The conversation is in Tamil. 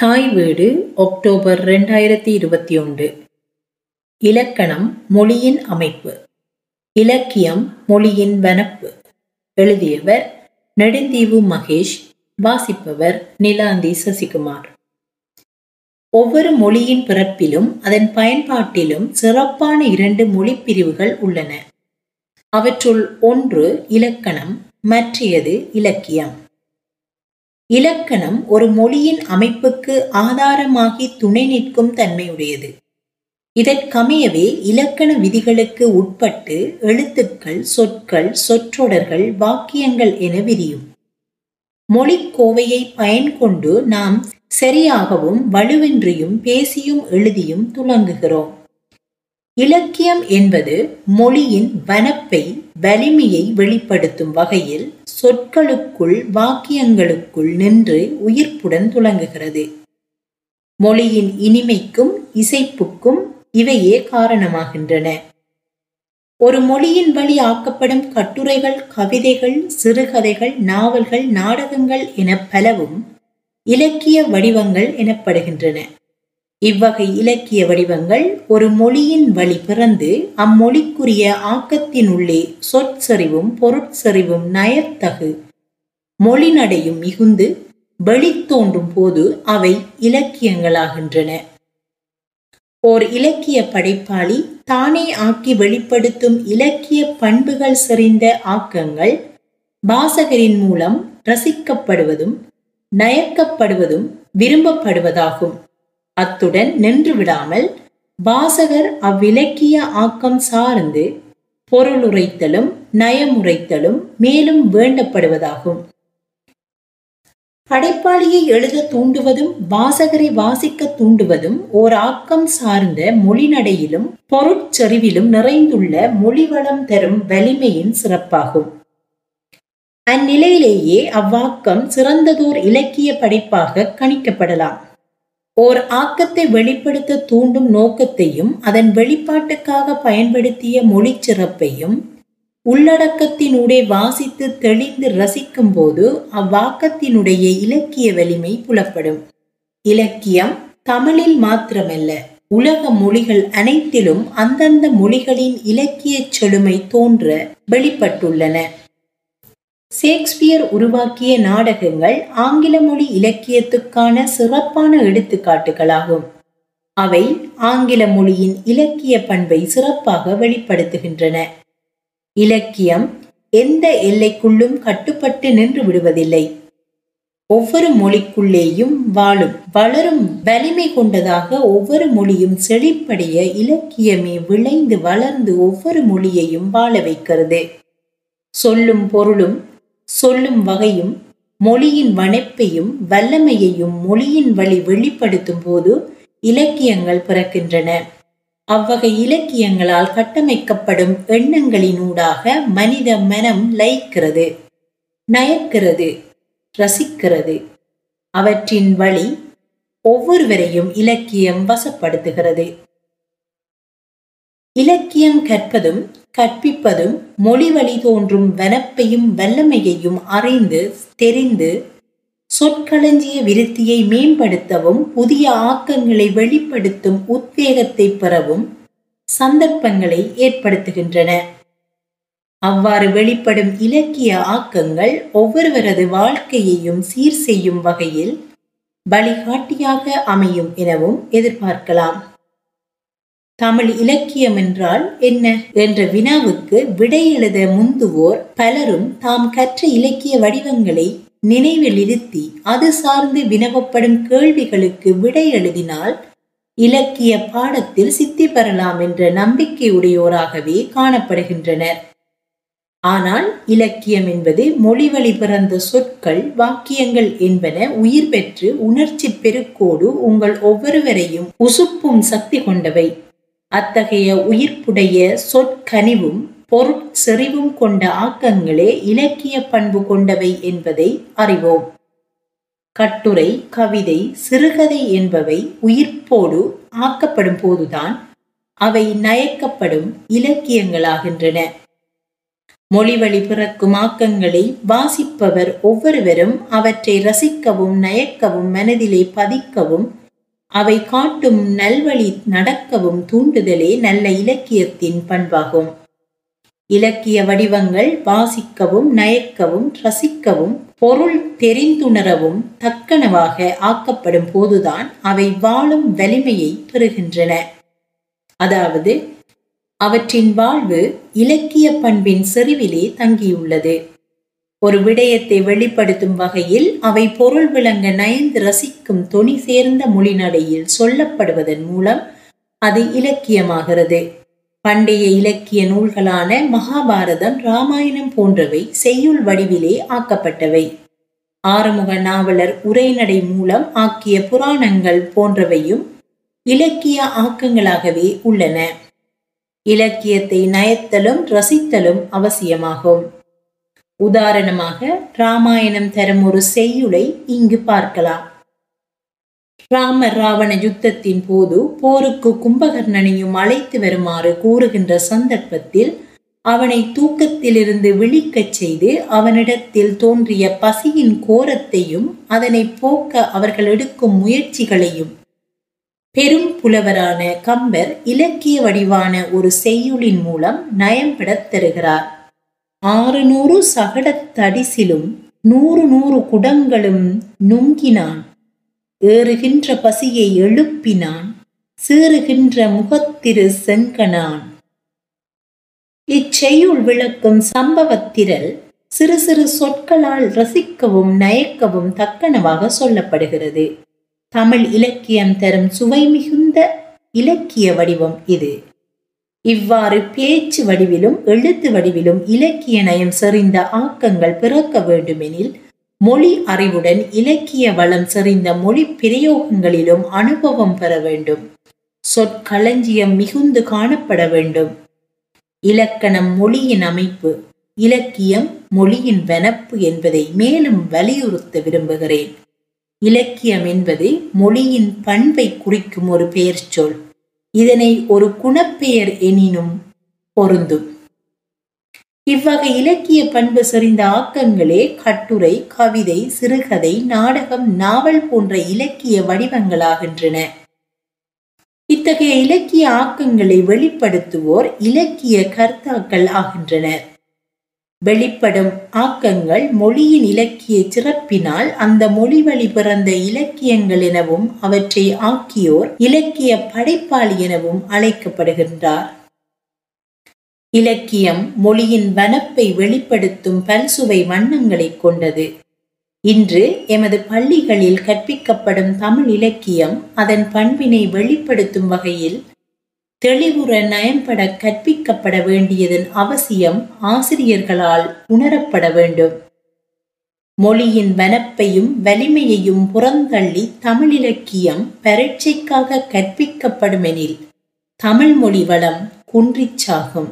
தாய் வீடு அக்டோபர் ரெண்டாயிரத்தி இருபத்தி ஒன்று. இலக்கணம் மொழியின் அமைப்பு. இலக்கியம் மொழியின் வனப்பு. எழுதியவர் நெடுந்தீவு மகேஷ் வாசிப்பவர் நிலாந்தி சசிகுமார். ஒவ்வொரு மொழியின் பிறப்பிலும் அதன் பயன்பாட்டிலும் சிறப்பான இரண்டு மொழிப்பிரிவுகள் உள்ளன. அவற்றுள் ஒன்று இலக்கணம் மற்றையது இலக்கியம். இலக்கணம் ஒரு மொழியின் அமைப்புக்கு ஆதாரமாகி துணை நிற்கும் தன்மையுடையது. இதற்கமையவே இலக்கண விதிகளுக்கு உட்பட்டு எழுத்துக்கள் சொற்கள் சொற்றொடர்கள் வாக்கியங்கள் என விரியும். மொழிக்கோவையை பயன் கொண்டு நாம் சரியாகவும் வலுவின்றியும் பேசியும் எழுதியும் துளங்குகிறோம். இலக்கியம் என்பது மொழியின் வனப்பை வலிமையை வெளிப்படுத்தும் வகையில் சொற்களுக்குள் வாக்கியங்களுக்குள் நின்று உயிர்ப்புடன் துளங்குகிறது மொழியின் இனிமைக்கும் இசைப்புக்கும் இவையே காரணமாகின்றன. ஒரு மொழியின் வழி ஆக்கப்படும் கட்டுரைகள் கவிதைகள் சிறுகதைகள் நாவல்கள் நாடகங்கள் என பலவும் இலக்கிய வடிவங்கள் எனப்படுகின்றன. இவ்வகை இலக்கிய வடிவங்கள் ஒரு மொழியின் வழி பிறந்து அம்மொழிக்குரிய ஆக்கத்தினுள்ளே சொற்செறிவும் பொருட்செறிவும் நயத்தகு. மொழிநடையும் மிகுந்து வெளித்தோன்றும் போது அவை இலக்கியங்களாகின்றன. ஓர் இலக்கிய படைப்பாளி தானே ஆக்கி வெளிப்படுத்தும் இலக்கிய பண்புகள் செறிந்த ஆக்கங்கள் வாசகரின் மூலம் ரசிக்கப்படுவதும் நயக்கப்படுவதும் விரும்பப்படுவதாகும். அத்துடன் நின்று விடாமல் வாசகர் அவ்விலக்கிய ஆக்கம் சார்ந்து பொருளுரைத்தலும் நயமுரைத்தலும் மேலும் வேண்டப்படுவதாகும். படைப்பாளியை எழுத தூண்டுவதும் வாசகரை வாசிக்க தூண்டுவதும் ஓர் ஆக்கம் சார்ந்த மொழிநடையிலும் பொருட்செறிவிலும் நிறைந்துள்ள மொழிவளம் தரும் வலிமையின் சிறப்பாகும். அந்நிலையிலேயே அவ்வாக்கம் சிறந்ததோர் இலக்கிய படைப்பாக கணிக்கப்படலாம். ஓர் ஆக்கத்தை வெளிப்படுத்த தூண்டும் நோக்கத்தையும் அதன் வெளிப்பாட்டுக்காக பயன்படுத்திய மொழி சிறப்பையும் உள்ளடக்கத்தினூடே வாசித்து தெளிந்து ரசிக்கும் போது அவ்வாக்கத்தினுடைய இலக்கிய வலிமை புலப்படும். இலக்கியம் தமிழில் மாத்திரமல்ல உலக மொழிகள் அனைத்திலும் அந்தந்த மொழிகளின் இலக்கிய செழுமை தோன்ற வெளிப்பட்டுள்ளன. ஷேக்ஸ்பியர் உருவாக்கிய நாடகங்கள் ஆங்கில மொழி இலக்கியத்துக்கான சிறப்பான எடுத்துக்காட்டுகளாகும். அவை ஆங்கில மொழியின் இலக்கிய பண்பை சிறப்பாக வெளிப்படுத்துகின்றன. இலக்கியம் எந்த எல்லைக்குள்ளும் கட்டுப்பட்டு நின்று விடுவதில்லை. ஒவ்வொரு மொழிக்குள்ளேயும் வாழும் வளரும் வலிமை கொண்டதாக ஒவ்வொரு மொழியும் செழிப்படைய இலக்கியமே விளைந்து வளர்ந்து ஒவ்வொரு மொழியையும் வாழ வைக்கிறது. சொல்லும் பொருளும் சொல்லும் வகையும் மொழியின் வனப்பையும் வல்லமையையும் மொழியின் வழி வெளிப்படுத்தும் போது இலக்கியங்கள் பிறக்கின்றன. அவ்வகை இலக்கியங்களால் கட்டமைக்கப்படும் எண்ணங்களினூடாக மனித மனம் லயிக்கிறது நயக்கிறது ரசிக்கிறது. அவற்றின் வழி ஒவ்வொருவரையும் இலக்கியம் வசப்படுத்துகிறது. இலக்கியம் கற்பதும் கற்பிப்பதும் மொழி வழி தோன்றும் வனப்பையும் வல்லமையையும் அறிந்து தெரிந்து சொற்களஞ்சிய விருத்தியை மேம்படுத்தவும் புதிய ஆக்கங்களை வெளிப்படுத்தும் உத்வேகத்தை பெறவும் சந்தர்ப்பங்களை ஏற்படுத்துகின்றன. அவ்வாறு வெளிப்படும் இலக்கிய ஆக்கங்கள் ஒவ்வொருவரது வாழ்க்கையையும் சீர் செய்யும் வகையில் வழிகாட்டியாக அமையும் எனவும் எதிர்பார்க்கலாம். தமிழ் இலக்கியம் என்றால் என்ன? என்ற வினாவுக்கு விடை எழுத முந்துவோர் பலரும் தாம் கற்ற இலக்கிய வடிவங்களை நினைவில் இருத்தி அது சார்ந்து வினவப்படும் கேள்விகளுக்கு விடை எழுதினால் இலக்கிய பாடத்தில் சித்தி பெறலாம் என்ற நம்பிக்கையுடையோராகவே காணப்படுகின்றனர். ஆனால் இலக்கியம் என்பது மொழிவழி பிறந்த சொற்கள் வாக்கியங்கள் என்பன உயிர் பெற்று உணர்ச்சி பெருக்கோடு உங்கள் ஒவ்வொருவரையும் உசுப்பும் சக்தி கொண்டவை. அத்தகைய உயிர்ப்புடைய சொற்கனிவும் பொருட்செறிவும் கொண்ட ஆக்கங்களே இலக்கிய பண்பு கொண்டவை என்பதை அறிவோம். கட்டுரை கவிதை சிறுகதை என்பவை உயிர்ப்போடு ஆக்கப்படும் போதுதான் அவை நயக்கப்படும் இலக்கியங்களாகின்றன. மொழிவழி பிறக்கும் ஆக்கங்களை வாசிப்பவர் ஒவ்வொருவரும் அவற்றை ரசிக்கவும் நயக்கவும் மனதிலே பதிக்கவும் அவை காட்டும் நல்வழி நடக்கவும் தூண்டுதலே நல்ல இலக்கியத்தின் பண்பாகும். இலக்கிய வடிவங்கள் வாசிக்கவும் நயக்கவும் ரசிக்கவும் பொருள் தெரிந்துணரவும் தக்கனவாக ஆக்கப்படும் போதுதான் அவை வாழும் வலிமையை பெறுகின்றன. அதாவது அவற்றின் வாழ்வு இலக்கிய பண்பின் செறிவிலே தங்கியுள்ளது. ஒரு விடயத்தை வெளிப்படுத்தும் வகையில் அவை பொருள் விளங்க நயந்து ரசிக்கும் தொனி சேர்ந்த மொழிநடையில் சொல்லப்படுவதன் மூலம் அது இலக்கியமாகிறது. பண்டைய இலக்கிய நூல்களான மகாபாரதம் ராமாயணம் போன்றவை செய்யுள் வடிவிலே ஆக்கப்பட்டவை. ஆறுமுக நாவலர் உரைநடை மூலம் ஆக்கிய புராணங்கள் போன்றவையும் இலக்கிய ஆக்கங்களாகவே உள்ளன. இலக்கியத்தை நயத்தலும் ரசித்தலும் அவசியமாகும். உதாரணமாக ராமாயணம் தரும் ஒரு செய்யுளை இங்கு பார்க்கலாம். ராமர் ராவண யுத்தத்தின் போது போருக்கு கும்பகர்ணனையும் அழைத்து வருமாறு கூறுகின்ற சந்தர்ப்பத்தில் அவனை தூக்கத்திலிருந்து விழிக்கச் செய்து அவனிடத்தில் தோன்றிய பசியின் கோரத்தையும் அதனை போக்க அவர்கள் எடுக்கும் முயற்சிகளையும் பெரும் புலவரான கம்பர் இலக்கிய வடிவான ஒரு செய்யுளின் மூலம் நயம்படத் தருகிறார். ஆறு நூறு சகடத் தடிசிலும் நூறு நூறு குடங்களும் நுங்கினான். ஏறுகின்ற பசியை எழுப்பினான். சீறுகின்ற முகத்திரு செங்கனான் இச்செய்யுள் விளக்கும் சம்பவத்திரல் சிறு சிறு சொற்களால் ரசிக்கவும் நயக்கவும் தக்கனவாக சொல்லப்படுகிறது. தமிழ் இலக்கியம் தரும் சுவை மிகுந்த இலக்கிய வடிவம் இது. இவ்வாறு பேச்சு வடிவிலும் எழுத்து வடிவிலும் இலக்கிய நயம் செறிந்த ஆக்கங்கள் பிறக்க வேண்டுமெனில் மொழி அறிவுடன் இலக்கிய வளம் செறிந்த மொழி பிரயோகங்களிலும் அனுபவம் பெற வேண்டும். சொற்களஞ்சியம் மிகுந்து காணப்பட வேண்டும். இலக்கணம் மொழியின் அமைப்பு இலக்கியம் மொழியின் வனப்பு என்பதை மேலும் வலியுறுத்த விரும்புகிறேன். இலக்கியம் என்பது மொழியின் பண்பை குறிக்கும் ஒரு பெயர் சொல் இதனை ஒரு குணப்பெயர் எனினும் பொருந்தும். இவ்வகை இலக்கிய பண்பு செறிந்த ஆக்கங்களே கட்டுரை கவிதை சிறுகதை நாடகம் நாவல் போன்ற இலக்கிய வடிவங்களாகின்றன. இத்தகைய இலக்கிய ஆக்கங்களை வெளிப்படுத்துவோர் இலக்கிய கர்த்தாக்கள் ஆகின்றனர். வெளிப்படும் ஆக்கங்கள் மொழியின் இலக்கிய சிறப்பினால் அந்த மொழி வழி பிறந்த இலக்கியங்கள் எனவும் அவற்றை ஆக்கியோர் இலக்கிய படைப்பாளி எனவும் அழைக்கப்படுகின்றார். இலக்கியம் மொழியின் வனப்பை வெளிப்படுத்தும் பல்சுவை வண்ணங்களை கொண்டது. இன்று எமது பள்ளிகளில் கற்பிக்கப்படும் தமிழ் இலக்கியம் அதன் பண்பினை வெளிப்படுத்தும் வகையில் தெளிவுற நயம்பட கற்பிக்கப்பட வேண்டியதன் அவசியம் ஆசிரியர்களால் உணரப்பட வேண்டும். மொழியின் வனப்பையும் வலிமையையும் புறந்தள்ளி தமிழ் இலக்கியம் பரீட்சைக்காக கற்பிக்கப்படுமெனில் தமிழ் மொழி வளம் குன்றிச்சாகும்.